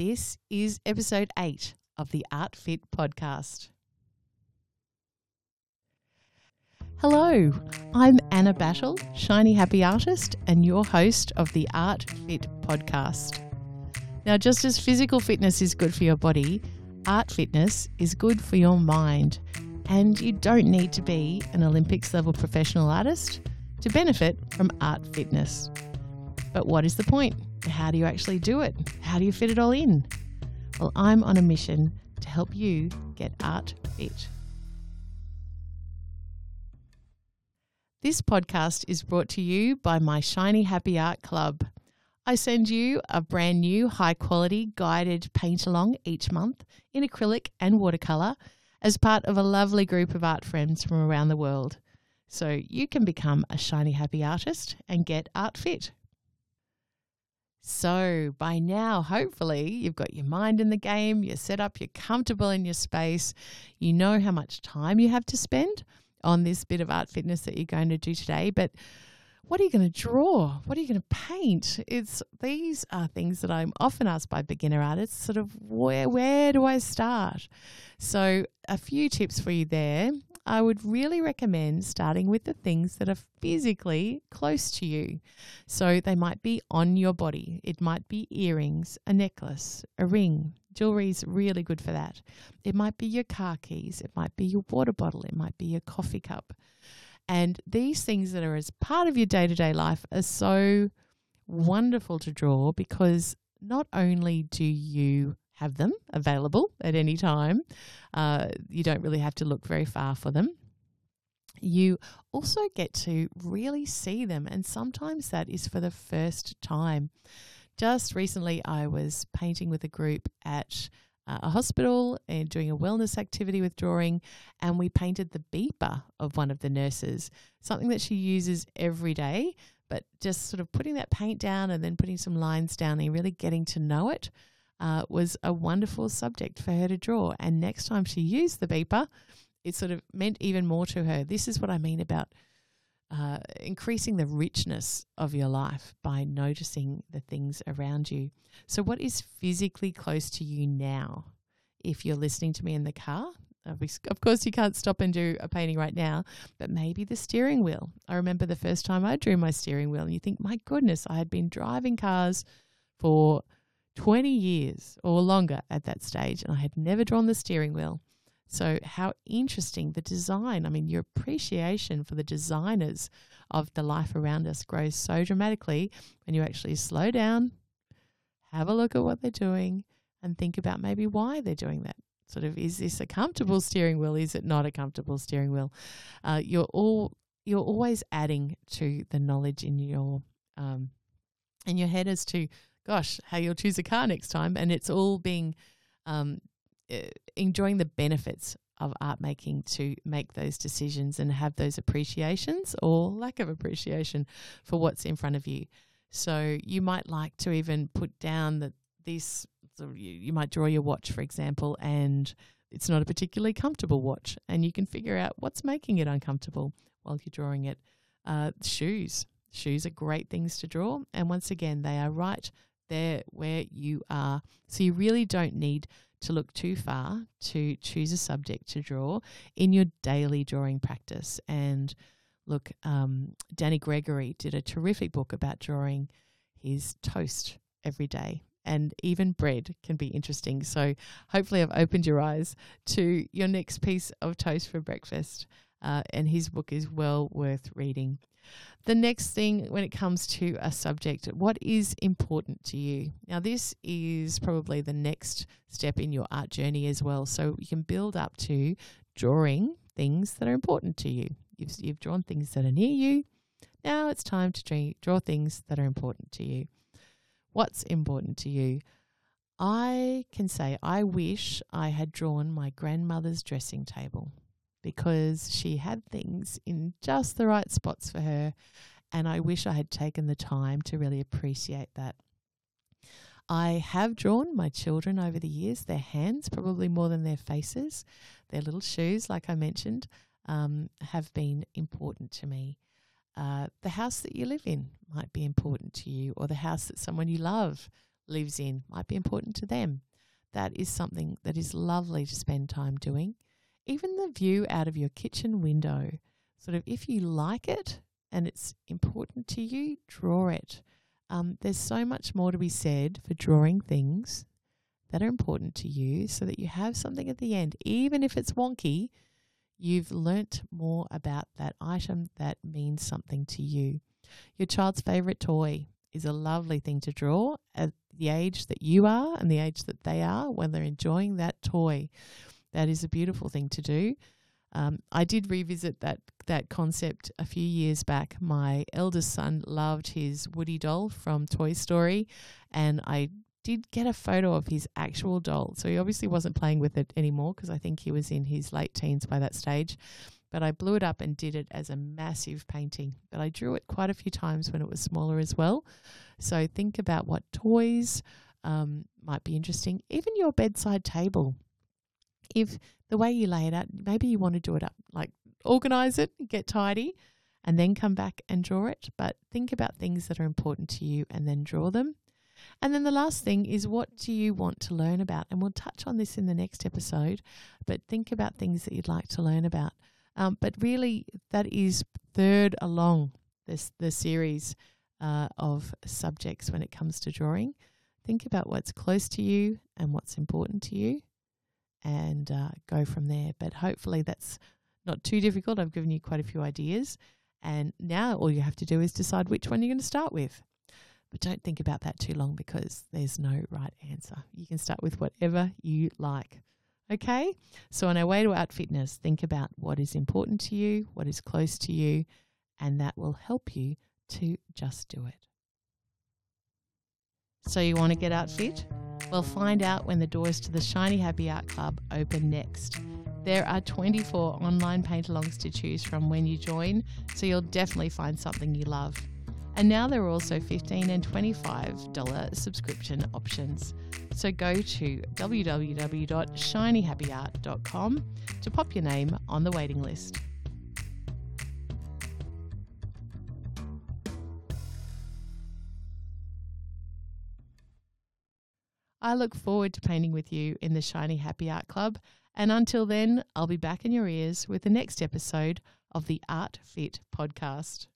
This is episode eight of the Art Fit podcast. Hello, I'm Anna Battle, Shiny Happy Artist, and your host of the Art Fit podcast. Now, just as physical fitness is good for your body, art fitness is good for your mind. And you don't need to be an Olympics level professional artist to benefit from art fitness. But what is the point? How do you actually do it? How do you fit it all in? Well, I'm on a mission to help you get art fit. This podcast is brought to you by my Shiny Happy Art Club. I send you a brand new high quality guided paint along each month in acrylic and watercolour as part of a lovely group of art friends from around the world. So you can become a shiny happy artist and get art fit. So, by now, hopefully, you've got your mind in the game, you're set up, you're comfortable in your space, you know how much time you have to spend on this bit of art fitness that you're going to do today. But what are you going to draw? What are you going to paint? It's these are things that I'm often asked by beginner artists, sort of where where do I start? So, a few tips for you there. I would really recommend starting with the things that are physically close to you. So they might be on your body. It might be earrings, a necklace, a ring. Jewelry is really good for that. It might be your car keys. It might be your water bottle. It might be your coffee cup. And these things that are as part of your day to day life are so wonderful to draw because not only do you have them available at any time. Uh, you don't really have to look very far for them. You also get to really see them, and sometimes that is for the first time. Just recently, I was painting with a group at uh, a hospital and doing a wellness activity with drawing, and we painted the beeper of one of the nurses, something that she uses every day. But just sort of putting that paint down and then putting some lines down and really getting to know it uh, was a wonderful subject for her to draw. And next time she used the beeper, it sort of meant even more to her. This is what I mean about uh, increasing the richness of your life by noticing the things around you. So, what is physically close to you now? If you're listening to me in the car, of course, you can't stop and do a painting right now, but maybe the steering wheel. I remember the first time I drew my steering wheel, and you think, my goodness, I had been driving cars for 20 years or longer at that stage, and I had never drawn the steering wheel. So, how interesting the design. I mean, your appreciation for the designers of the life around us grows so dramatically when you actually slow down, have a look at what they're doing, and think about maybe why they're doing that. Sort of, is this a comfortable steering wheel? Is it not a comfortable steering wheel? Uh, you're all you're always adding to the knowledge in your um, in your head as to gosh, how you'll choose a car next time. And it's all being um, enjoying the benefits of art making to make those decisions and have those appreciations or lack of appreciation for what's in front of you. So you might like to even put down that this, you might draw your watch, for example, and it's not a particularly comfortable watch, and you can figure out what's making it uncomfortable while you're drawing it. Uh, shoes. Shoes are great things to draw, and once again, they are right there where you are. So you really don't need to look too far to choose a subject to draw in your daily drawing practice. And look, um, Danny Gregory did a terrific book about drawing his toast every day. And even bread can be interesting. So, hopefully, I've opened your eyes to your next piece of toast for breakfast. Uh, and his book is well worth reading. The next thing, when it comes to a subject, what is important to you? Now, this is probably the next step in your art journey as well. So you can build up to drawing things that are important to you. You've, you've drawn things that are near you. Now it's time to draw things that are important to you. What's important to you? I can say I wish I had drawn my grandmother's dressing table because she had things in just the right spots for her. And I wish I had taken the time to really appreciate that. I have drawn my children over the years, their hands probably more than their faces. Their little shoes, like I mentioned, um, have been important to me. Uh, the house that you live in might be important to you, or the house that someone you love lives in might be important to them. That is something that is lovely to spend time doing. Even the view out of your kitchen window, sort of if you like it and it's important to you, draw it. Um, there's so much more to be said for drawing things that are important to you so that you have something at the end, even if it's wonky. You've learnt more about that item that means something to you. Your child's favourite toy is a lovely thing to draw at the age that you are and the age that they are when they're enjoying that toy. That is a beautiful thing to do. Um, I did revisit that that concept a few years back. My eldest son loved his Woody doll from Toy Story, and I did get a photo of his actual doll. So he obviously wasn't playing with it anymore because I think he was in his late teens by that stage. But I blew it up and did it as a massive painting. But I drew it quite a few times when it was smaller as well. So think about what toys um, might be interesting. Even your bedside table. If the way you lay it out, maybe you want to do it up, like organize it, get tidy, and then come back and draw it. But think about things that are important to you and then draw them. And then the last thing is what do you want to learn about? And we'll touch on this in the next episode, but think about things that you'd like to learn about. Um, but really, that is third along this the series uh, of subjects when it comes to drawing. Think about what's close to you and what's important to you, and uh, go from there. But hopefully, that's not too difficult. I've given you quite a few ideas, and now all you have to do is decide which one you're going to start with. But don't think about that too long because there's no right answer. You can start with whatever you like. Okay? So, on our way to Art Fitness, think about what is important to you, what is close to you, and that will help you to just do it. So, you want to get art fit? Well, find out when the doors to the Shiny Happy Art Club open next. There are 24 online paint alongs to choose from when you join, so you'll definitely find something you love. And now there are also 15 and $25 subscription options. So go to www.shinyhappyart.com to pop your name on the waiting list. I look forward to painting with you in the Shiny Happy Art Club. And until then, I'll be back in your ears with the next episode of the Art Fit podcast.